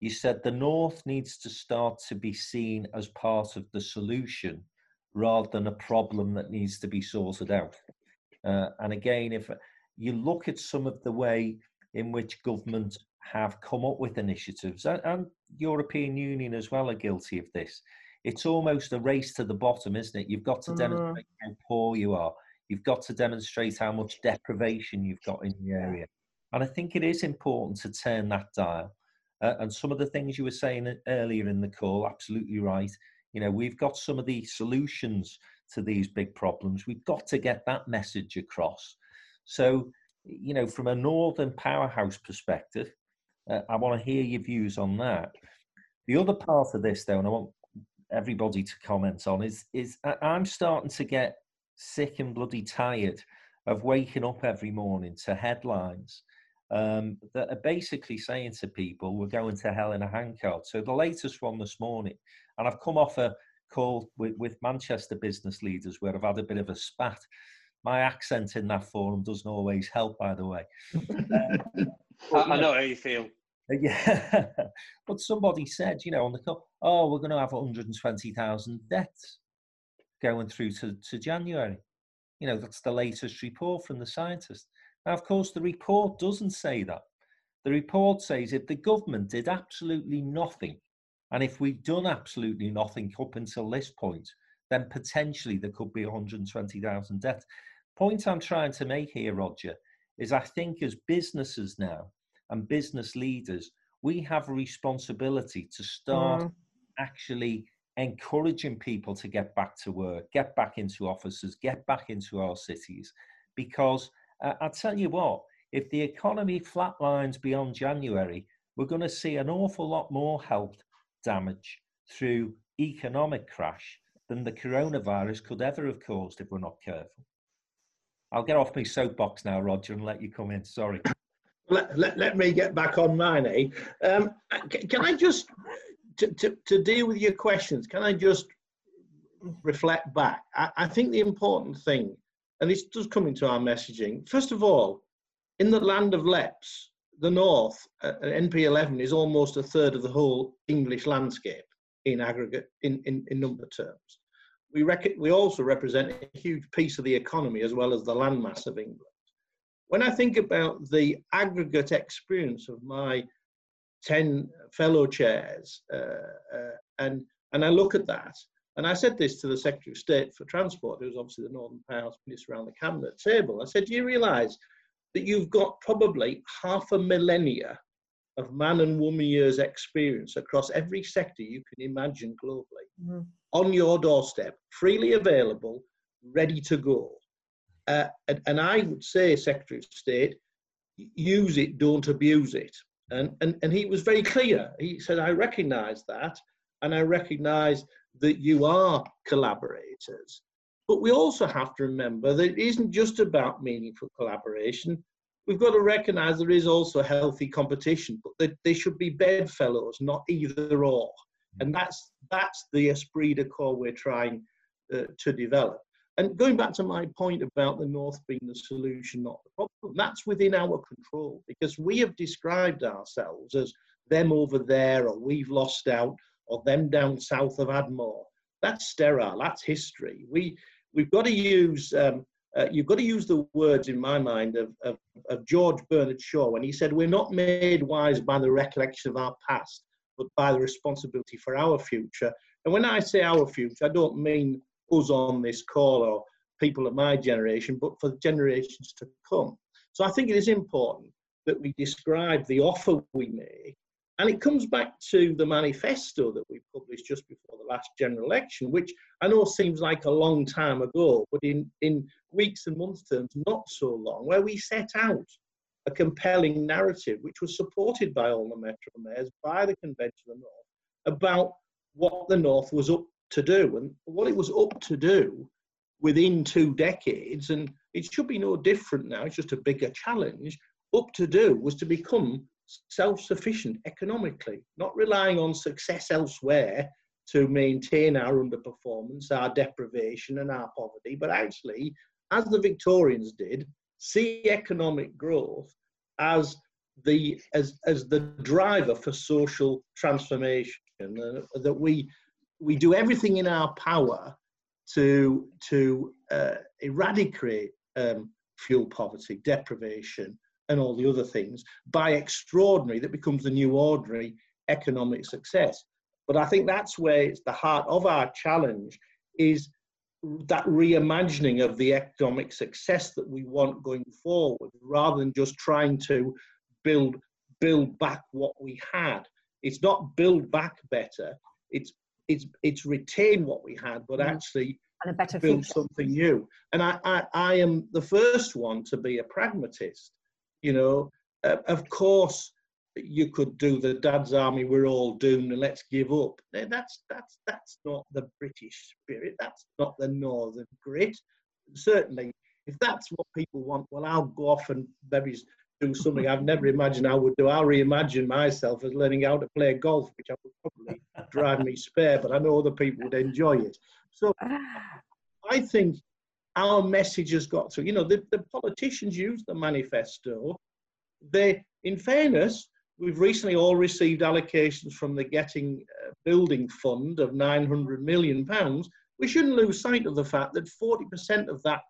You said the North needs to start to be seen as part of the solution rather than a problem that needs to be sorted out. Uh, and again, if you look at some of the way in which government have come up with initiatives, and, and European Union as well are guilty of this. It's almost a race to the bottom, isn't it? You've got to mm-hmm. demonstrate how poor you are. You've got to demonstrate how much deprivation you've got in the area. And I think it is important to turn that dial uh, and some of the things you were saying earlier in the call, absolutely right. You know, we've got some of the solutions to these big problems. We've got to get that message across. So, you know, from a northern powerhouse perspective, uh, I want to hear your views on that. The other part of this, though, and I want everybody to comment on, is is I'm starting to get sick and bloody tired of waking up every morning to headlines um, that are basically saying to people, we're going to hell in a handcart. So the latest one this morning, and I've come off a call with, with Manchester business leaders where I've had a bit of a spat. My accent in that forum doesn't always help, by the way. [laughs]
Um, I, know how you feel. [laughs]
Yeah, but somebody said, you know, on the call, oh, we're going to have 120,000 deaths going through to, to January. You know, that's the latest report from the scientists. Now, of course, the report doesn't say that. The report says if the government did absolutely nothing, and if we'd done absolutely nothing up until this point, then potentially there could be 120,000 deaths. Point I'm trying to make here, Roger, is I think as businesses now and business leaders, we have a responsibility to start mm. actually encouraging people to get back to work, get back into offices, get back into our cities, because uh, I tell you what, if the economy flatlines beyond January, we're going to see an awful lot more health damage through economic crash than the coronavirus could ever have caused if we're not careful. I'll get off my soapbox now, Roger, and let you come in. Sorry.
Let, let, let me get back on mine, eh? Um, can I just, to, to, to deal with your questions, can I just reflect back? I, I think the important thing and this does come into our messaging. First of all, in the land of LEPs, the north, uh, NP11 is almost a third of the whole English landscape in aggregate, in, in, in number terms. We, rec- we also represent a huge piece of the economy as well as the landmass of England. When I think about the aggregate experience of my 10 fellow chairs, uh, uh, and, and I look at that, And I said this to the Secretary of State for Transport, who's obviously the Northern Powerhouse Minister around the cabinet table. I said, Do you realise that you've got probably half a millennia of man and woman years experience across every sector you can imagine globally mm-hmm. On your doorstep, freely available, ready to go? Uh, and, and I would say, Secretary of State, use it, don't abuse it. And, and, and he was very clear. He said, I recognize that, and I recognize that you are collaborators. But we also have to remember that it isn't just about meaningful collaboration. We've got to recognize there is also healthy competition, but they, they should be bedfellows, not either or. And that's, that's the esprit de corps we're trying uh, to develop. And going back to my point about the North being the solution, not the problem, that's within our control because we have described ourselves as them over there, or we've lost out, or them down south of Admore. That's sterile. That's history. We we've got to use. Um, uh, you've got to use the words in my mind of, of, of George Bernard Shaw when he said, We're not made wise by the recollection of our past, but by the responsibility for our future. And when I say our future, I don't mean us on this call or people of my generation, but for generations to come. So I think it is important that we describe the offer we make. And it comes back to the manifesto that we published just before the last general election, which I know seems like a long time ago, but in, in weeks and months terms, not so long, where we set out a compelling narrative, which was supported by all the Metro mayors, by the Convention of the North, about what the North was up to do and what it was up to do within two decades, and it should be no different now, it's just a bigger challenge, up to do was to become self sufficient economically, not relying on success elsewhere to maintain our underperformance, our deprivation, and our poverty, but actually, as the Victorians did, see economic growth as the as as the driver for social transformation, uh, that we we do everything in our power to to uh, eradicate um, fuel poverty, deprivation, and all the other things by extraordinary that becomes the new ordinary economic success. But I think that's where it's the heart of our challenge is that reimagining of the economic success that we want going forward, rather than just trying to build build back what we had. It's not build back better. It's it's it's retain what we had, but mm. actually
and a better
build
future.
something new. And I, I, I am the first one to be a pragmatist. You know, uh, of course, you could do the dad's army, we're all doomed, and let's give up. That's that's that's not the British spirit. That's not the Northern grit. Certainly, if that's what people want, well, I'll go off and maybe do something I've never imagined I would do. I'll reimagine myself as learning how to play golf, which I would probably drive me spare, but I know other people would enjoy it. So [sighs] I think our message has got through. You know, the, the politicians use the manifesto. They, in fairness, we've recently all received allocations from the Getting uh, Building Fund of 900 million pounds. We shouldn't lose sight of the fact that 40% of that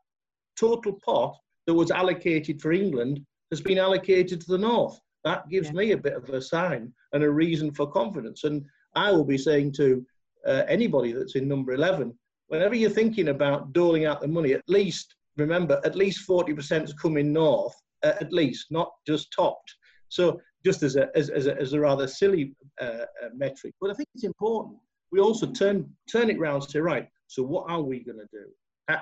total pot that was allocated for England has been allocated to the north. That gives yeah. me a bit of a sign and a reason for confidence. And I will be saying to uh, anybody that's in number 11, whenever you're thinking about doling out the money, at least remember, at least 40% is coming north, uh, at least, not just topped. So just as a, as, as a, as a rather silly uh, uh metric, but I think it's important. We also turn, turn it and say, right, so what are we going to do?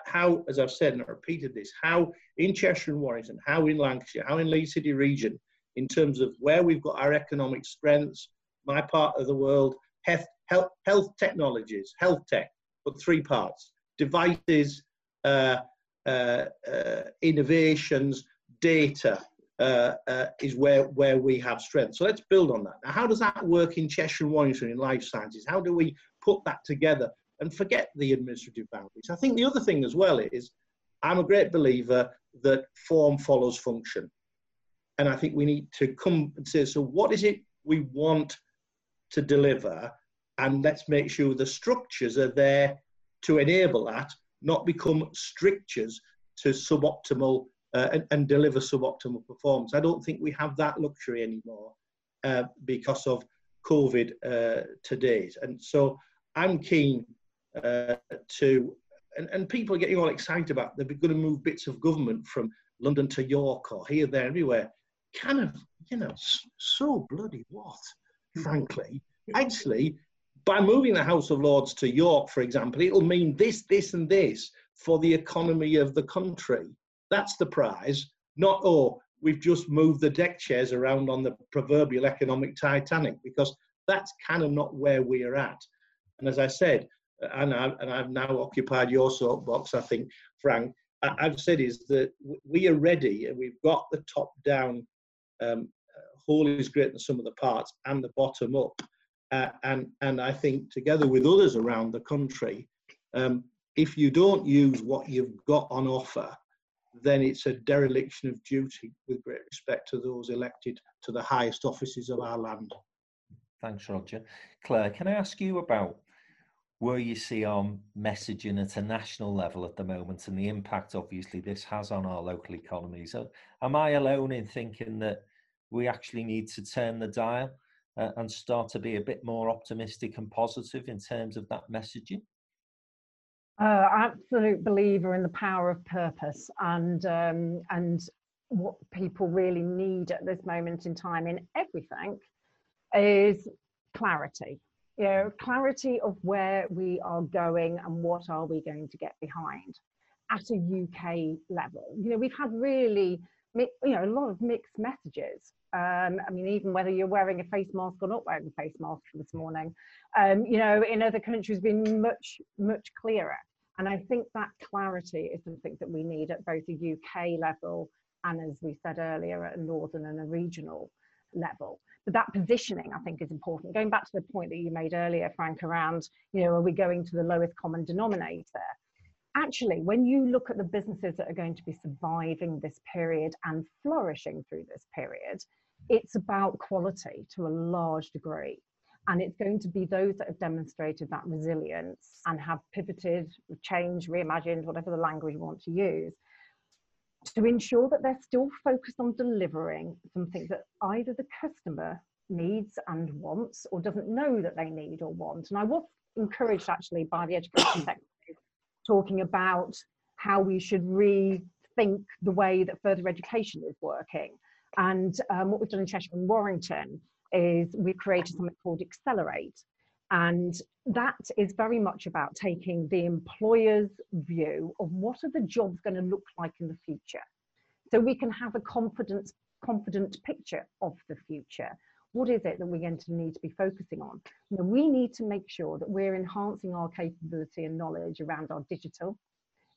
How, as I've said and I repeated this, how in Cheshire and Warrington, how in Lancashire, how in Leeds City region, in terms of where we've got our economic strengths, my part of the world, health, health, health technologies, health tech, but three parts devices, uh, uh, uh, innovations, data uh, uh, is where, where we have strength. So let's build on that. Now, how does that work in Cheshire and Warrington in life sciences? How do we put that together and forget the administrative boundaries? I think the other thing as well is I'm a great believer that form follows function. And I think we need to come and say, so what is it we want to deliver? And let's make sure the structures are there to enable that, not become strictures to suboptimal uh, and, and, deliver suboptimal performance. I don't think we have that luxury anymore uh, because of COVID uh, to date. And so I'm keen uh, to, and, and people are getting all excited about they're going to move bits of government from London to York or here, there, everywhere. Kind of, you know, so bloody what, frankly. [laughs] Actually, by moving the House of Lords to York, for example, it'll mean this, this, and this for the economy of the country. That's the prize, not, oh, we've just moved the deck chairs around on the proverbial economic Titanic, because that's kind of not where we're at. And as I said, and, I, and I've now occupied your soapbox, I think, Frank, I, have said is that we are ready and we've got the top down um, whole is greater than some of the parts and the bottom up. Uh, and, and I think together with others around the country, um, if you don't use what you've got on offer, then it's a dereliction of duty with great respect to those elected to the highest offices of our land.
Thanks, Roger. Clare, can I ask you about where you see our messaging at a national level at the moment and the impact obviously this has on our local economies? Am I alone in thinking that we actually need to turn the dial uh, and start to be a bit more optimistic and positive in terms of that messaging?
Uh, absolute believer in the power of purpose and um, and what people really need at this moment in time in everything is clarity. You know, clarity of where we are going and what are we going to get behind at a UK level. You know, we've had really, you know, a lot of mixed messages. Um, I mean, even whether you're wearing a face mask or not wearing a face mask this morning, um, you know, in other countries been much, much clearer. And I think that clarity is something that we need at both a UK level and, as we said earlier, at a northern and a regional level. But that positioning, I think, is important. Going back to the point that you made earlier, Frank, around, you know, are we going to the lowest common denominator? Actually, when you look at the businesses that are going to be surviving this period and flourishing through this period, mm. it's about quality to a large degree. And it's going to be those that have demonstrated that resilience and have pivoted, changed, reimagined, whatever the language you want to use, to ensure that they're still focused on delivering something that either the customer needs and wants or doesn't know that they need or want. And I was encouraged actually by the education sector talking about how we should rethink the way that further education is working. And um, what we've done in Cheshire and Warrington is we've created something called Accelerate. And that is very much about taking the employer's view of what are the jobs going to look like in the future. So we can have a confident, confident picture of the future. What is it that we're going to need to be focusing on? We need to make sure that we're enhancing our capability and knowledge around our digital,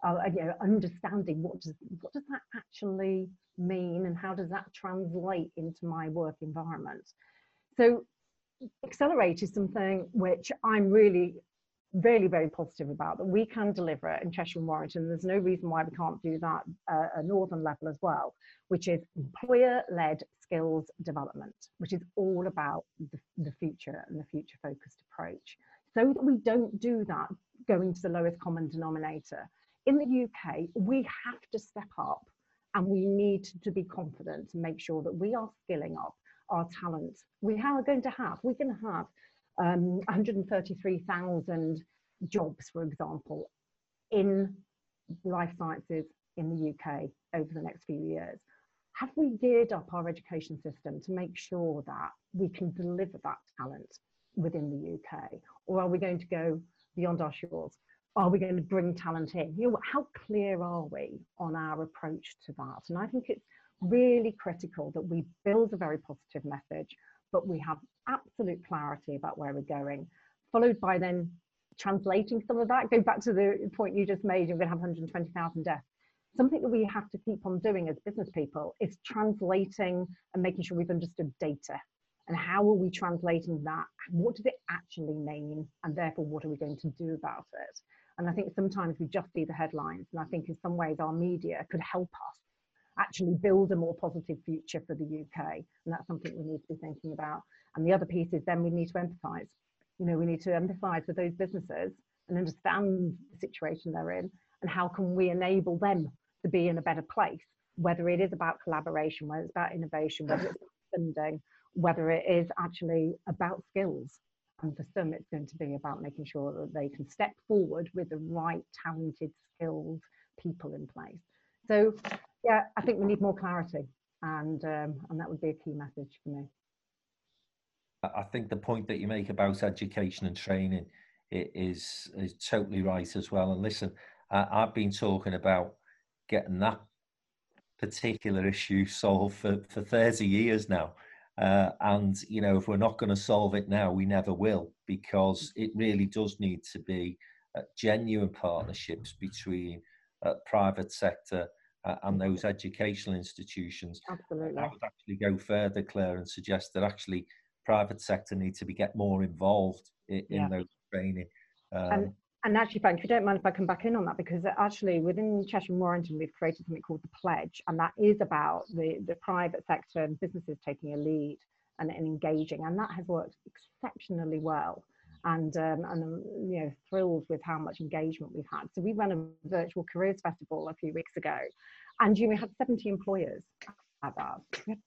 uh, you know, understanding what does, what does that actually mean and how does that translate into my work environment. So Accelerate is something which I'm really, really very positive about that we can deliver in Cheshire and Warrington. There's no reason why we can't do that uh, at northern level as well, which is employer-led skills development, which is all about the, the future and the future focused approach. So that we don't do that going to the lowest common denominator. In the UK, we have to step up and we need to be confident and make sure that we are skilling up our talent. We are going to have, we can have um, 133,000 jobs, for example, in life sciences in the UK over the next few years. Have we geared up our education system to make sure that we can deliver that talent within the UK? Or are we going to go beyond our shores? Are we going to bring talent in? You know, how clear are we on our approach to that? And I think it's really critical that we build a very positive message, but we have absolute clarity about where we're going, followed by then translating some of that. Go back to the point you just made, you're going to have 120,000 deaths. Something that we have to keep on doing as business people is translating and making sure we've understood data. And how are we translating that? What does it actually mean? And therefore, what are we going to do about it? And I think sometimes we just see the headlines. And I think in some ways, our media could help us actually build a more positive future for the UK. And that's something we need to be thinking about. And the other piece is then we need to empathise. You know, we need to empathise with those businesses and understand the situation they're in and how can we enable them to be in a better place, whether it is about collaboration, whether it's about innovation, whether it's funding, whether it is actually about skills. and for some, it's going to be about making sure that they can step forward with the right talented, skilled people in place. So, yeah, I think we need more clarity, and um, and that would be a key message for me.
I think the point that you make about education and training is is totally right as well. And listen, I, I've been talking about getting that particular issue solved for, for 30 years now. Uh, and you know, if we're not going to solve it now, we never will, because it really does need to be uh, genuine partnerships between uh, private sector uh, and those educational institutions.
Absolutely.
I would actually go further, Clare, and suggest that actually private sector need to be get more involved in, in yeah. those training. Um,
and, and actually, Frank, if you don't mind if I come back in on that, because actually within Cheshire and Warrington, we've created something called the Pledge, and that is about the, the private sector and businesses taking a lead and, and engaging, and that has worked exceptionally well. And, um, and I'm you know, thrilled with how much engagement we've had. So we ran a virtual careers festival a few weeks ago, and you know, we had 70 employers at that. We had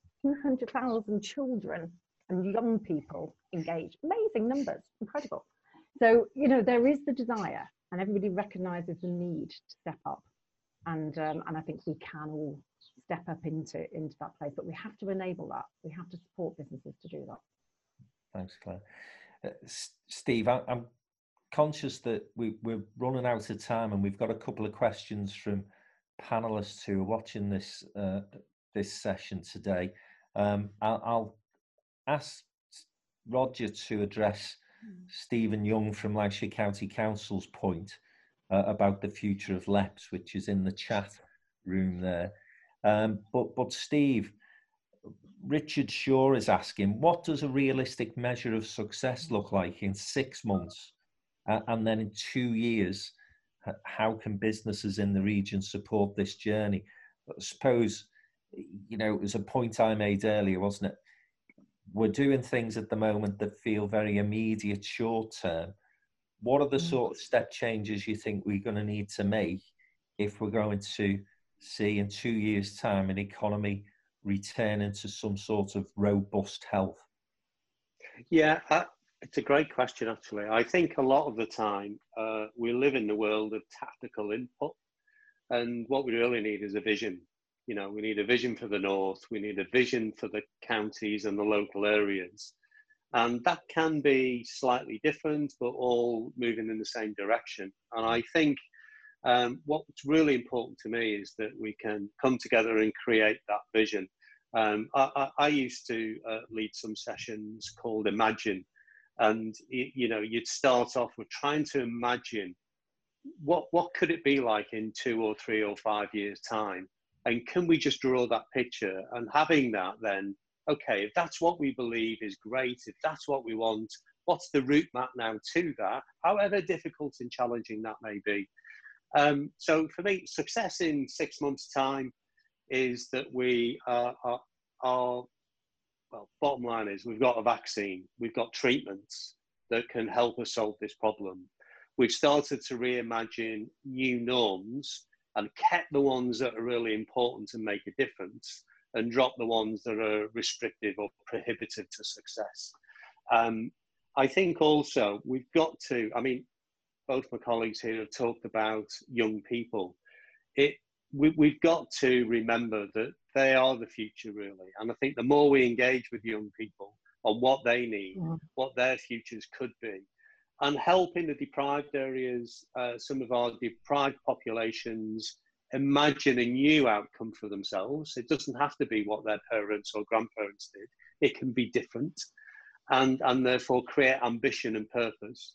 200,000 children and young people engaged. Amazing numbers, incredible. So, you know, there is the desire and everybody recognizes the need to step up. And, um, and I think we can all step up into, into that place, but we have to enable that. We have to support businesses to do that.
Thanks, Clare. Uh, Steve, I, am conscious that we, we're running out of time and we've got a couple of questions from panelists who are watching this, uh, this session today. Um, I'll, I'll ask Roger to address Stephen Young from Lancashire County Council's point uh, about the future of LEPs, which is in the chat room there. Um, but, but Steve, Richard Shaw is asking, what does a realistic measure of success look like in six months? Uh, and then in two years, how can businesses in the region support this journey? I suppose, you know, it was a point I made earlier, wasn't it? we're doing things at the moment that feel very immediate, short term. What are the mm. sort of step changes you think we're going to need to make if we're going to see in two years' time an economy returning to some sort of robust health?
Yeah, uh, it's a great question, actually. I think a lot of the time uh, we live in the world of tactical input, and what we really need is a vision you know, we need a vision for the north, we need a vision for the counties and the local areas. And that can be slightly different, but all moving in the same direction. And I think um, what's really important to me is that we can come together and create that vision. Um, I, I, I, used to uh, lead some sessions called Imagine, and you know, you'd start off with trying to imagine what what could it be like in two or three or five years' time, and can we just draw that picture? And having that, then, okay, if that's what we believe is great, if that's what we want, what's the route map now to that, however difficult and challenging that may be? Um, so for me, success in six months' time is that we are, are, are, well, bottom line is we've got a vaccine, we've got treatments that can help us solve this problem. We've started to reimagine new norms and kept the ones that are really important and make a difference and drop the ones that are restrictive or prohibitive to success. Um, I think also we've got to, I mean, both my colleagues here have talked about young people. It, we, we've got to remember that they are the future, really. And I think the more we engage with young people on what they need, yeah. what their futures could be, and help in the deprived areas, uh, some of our deprived populations imagine a new outcome for themselves. It doesn't have to be what their parents or grandparents did. It can be different and, and therefore create ambition and purpose.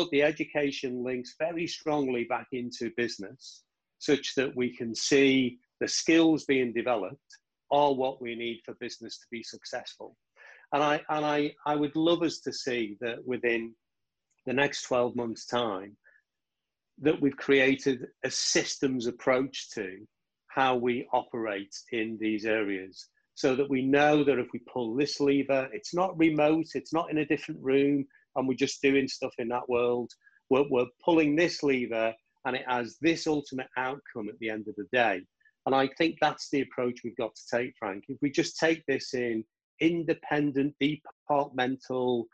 Put the education links very strongly back into business such that we can see the skills being developed are what we need for business to be successful. And I, and I, I would love us to see that within the next 12 months' time, that we've created a systems approach to how we operate in these areas so that we know that if we pull this lever, it's not remote, it's not in a different room, and we're just doing stuff in that world. We're, we're pulling this lever and it has this ultimate outcome at the end of the day. And I think that's the approach we've got to take, Frank. If we just take this in independent, departmental,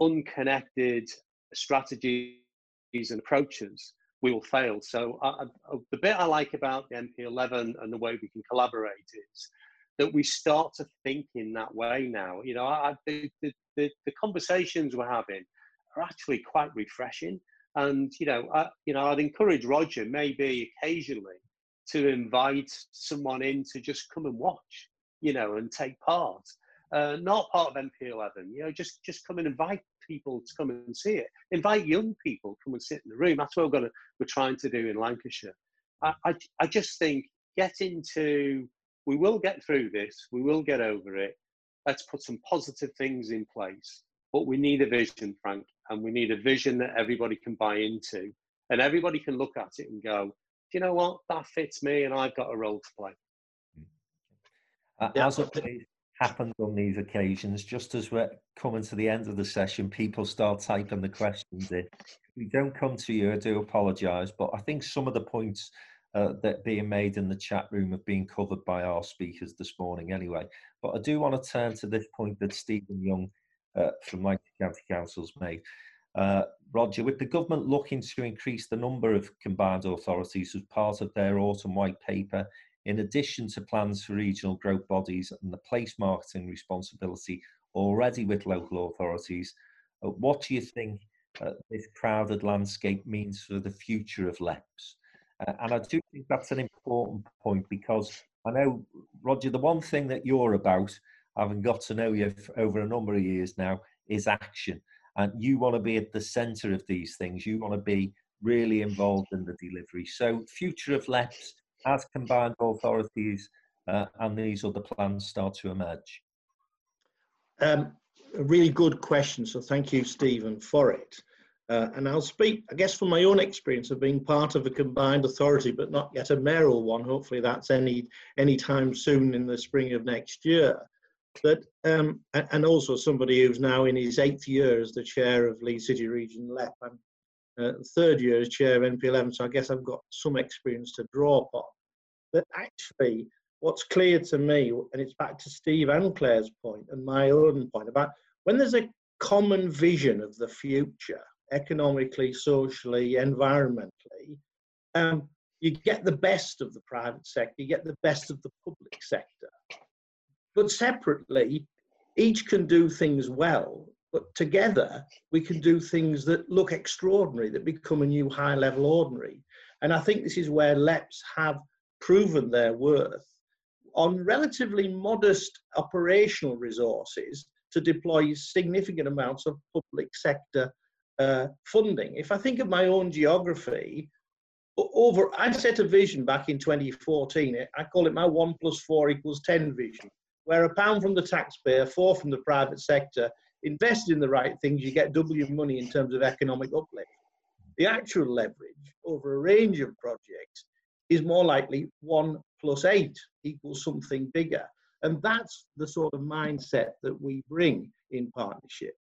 unconnected strategies and approaches, we will fail. So I, I, the bit I like about the NP11 and the way we can collaborate is that we start to think in that way now. You know, I, the, the, the, the conversations we're having are actually quite refreshing. And you know, I, you know, I'd encourage Roger maybe occasionally to invite someone in to just come and watch, you know, and take part. Uh, not part of NP11, you know, just just come and invite people to come and see it. Invite young people to come and sit in the room. That's what we're to we're trying to do in Lancashire. I, I, I just think get into. We will get through this. We will get over it. Let's put some positive things in place. But we need a vision, Frank, and we need a vision that everybody can buy into, and everybody can look at it and go, Do you know what, that fits me, and I've got a role to play.
Uh, yeah. As it happens on these occasions, just as we're coming to the end of the session, people start typing the questions in. If we don't come to you, I do apologise, but I think some of the points uh, that being made in the chat room have been covered by our speakers this morning anyway. But I do want to turn to this point that Stephen Young uh, from Lancashire County Council's made. Uh, Roger, with the government looking to increase the number of combined authorities as part of their autumn white paper, in addition to plans for regional growth bodies and the place marketing responsibility already with local authorities, uh, what do you think uh, this crowded landscape means for the future of LEPs? Uh, and I do think that's an important point because I know, Roger, the one thing that you're about, having got to know you over a number of years now, is action and you want to be at the center of these things. You want to be really involved in the delivery. So, future of LEPs as combined authorities uh, and these other plans start to emerge.
Um, a really good question. So, thank you, Stephen, for it. Uh, and I'll speak, I guess, from my own experience of being part of a combined authority, but not yet a mayoral one. Hopefully, that's any any time soon in the spring of next year that um, and also somebody who's now in his eighth year as the chair of Leeds City Region LEP and uh, third year as chair of NP11, so I guess I've got some experience to draw upon. But actually, what's clear to me, and it's back to Steve and Clare's point and my own point about when there's a common vision of the future, economically, socially, environmentally, um, you get the best of the private sector, you get the best of the public sector. But separately, each can do things well, but together we can do things that look extraordinary, that become a new high level ordinary. And I think this is where LEPs have proven their worth on relatively modest operational resources to deploy significant amounts of public sector uh, funding. If I think of my own geography, over I set a vision back in 2014. I call it my one plus four equals 10 vision where a pound from the taxpayer, four from the private sector, invested in the right things, you get double your money in terms of economic uplift. The actual leverage over a range of projects is more likely one plus eight equals something bigger. And that's the sort of mindset that we bring in partnership.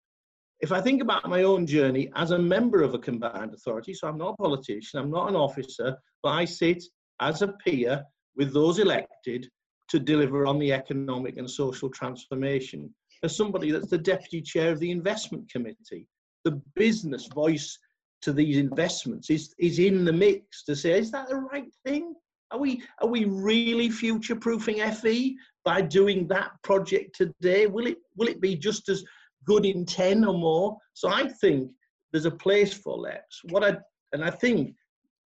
If I think about my own journey as a member of a combined authority, so I'm not a politician, I'm not an officer, but I sit as a peer with those elected to deliver on the economic and social transformation. As somebody that's the deputy chair of the investment committee, the business voice to these investments is, is in the mix to say, is that the right thing? Are we, are we really future proofing FE by doing that project today? Will it, will it be just as good in 10 or more? So I think there's a place for LEPs. What I, and I think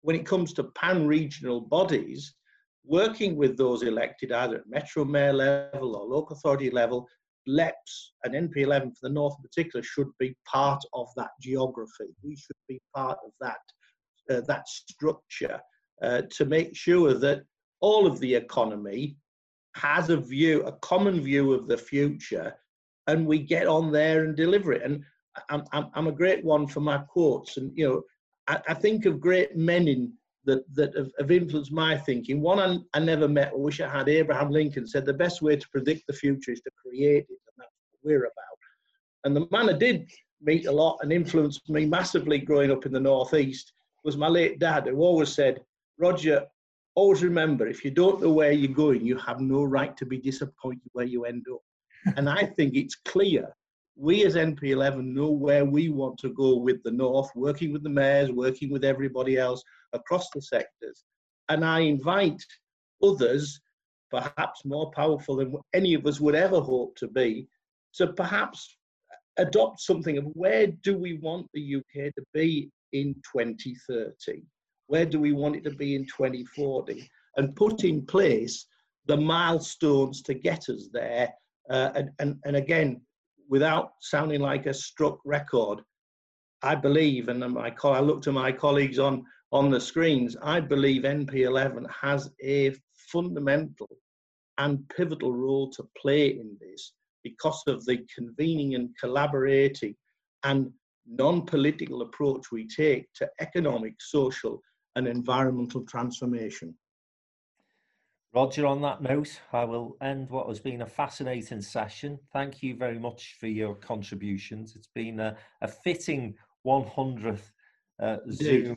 when it comes to pan regional bodies, working with those elected either at Metro Mayor level or local authority level, LEPs and NP11 for the North in particular should be part of that geography. We should be part of that, uh, that structure uh, to make sure that all of the economy has a view, a common view of the future, and we get on there and deliver it. And I'm, I'm, I'm a great one for my quotes. And, you know, I, I think of great men in that, that have, have influenced my thinking. One I, I, never met, I wish I had, Abraham Lincoln said the best way to predict the future is to create it, and that's what we're about. And the man I did meet a lot and influenced me massively growing up in the Northeast was my late dad, who always said, Roger, always remember, if you don't know where you're going, you have no right to be disappointed where you end up. And I think it's clear we as NP11 know where we want to go with the North, working with the mayors, working with everybody else across the sectors. And I invite others, perhaps more powerful than any of us would ever hope to be, to perhaps adopt something of where do we want the UK to be in 2030? Where do we want it to be in 2040? And put in place the milestones to get us there. Uh, and, and, and again, without sounding like a struck record, I believe, and my, I look to my colleagues on, on the screens, I believe NP11 has a fundamental and pivotal role to play in this because of the convening and collaborating and non-political approach we take to economic, social and environmental transformation.
Roger, on that note, I will end what has been a fascinating session. Thank you very much for your contributions. It's been a, a fitting 100th uh, Zoom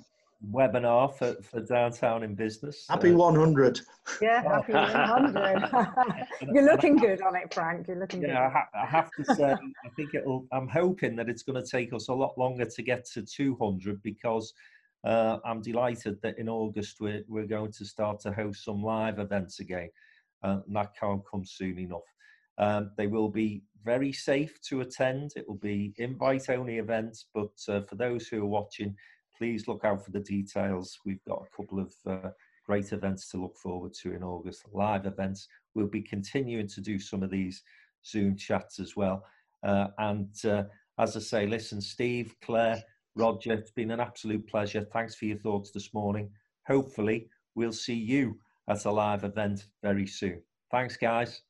webinar for, for Downtown in Business.
Happy uh, 100.
Yeah, happy 100. [laughs] You're looking good on it, Frank. You're looking
yeah,
good.
I, ha- I have to say, I think it'll, I'm hoping that it's going to take us a lot longer to get to 200 because uh, I'm delighted that in August we're, we're going to start to host some live events again. Uh, that can't come soon enough. Um, they will be very safe to attend. It will be invite only events, but uh, for those who are watching, please look out for the details. We've got a couple of uh, great events to look forward to in August, live events. We'll be continuing to do some of these Zoom chats as well. Uh, and uh, as I say, listen, Steve, Clare, Roger, it's been an absolute pleasure. Thanks for your thoughts this morning. Hopefully, we'll see you at a live event very soon. Thanks, guys.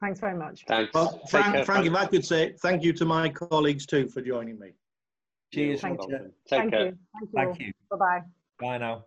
Thanks very much.
Thanks.
Well, Frank, care, Frank, if I could say thank you to my colleagues too for joining me.
Cheers.
Thank
you.
Take Thank care. You. Thank you.
Thank you.
Bye-bye.
Bye now.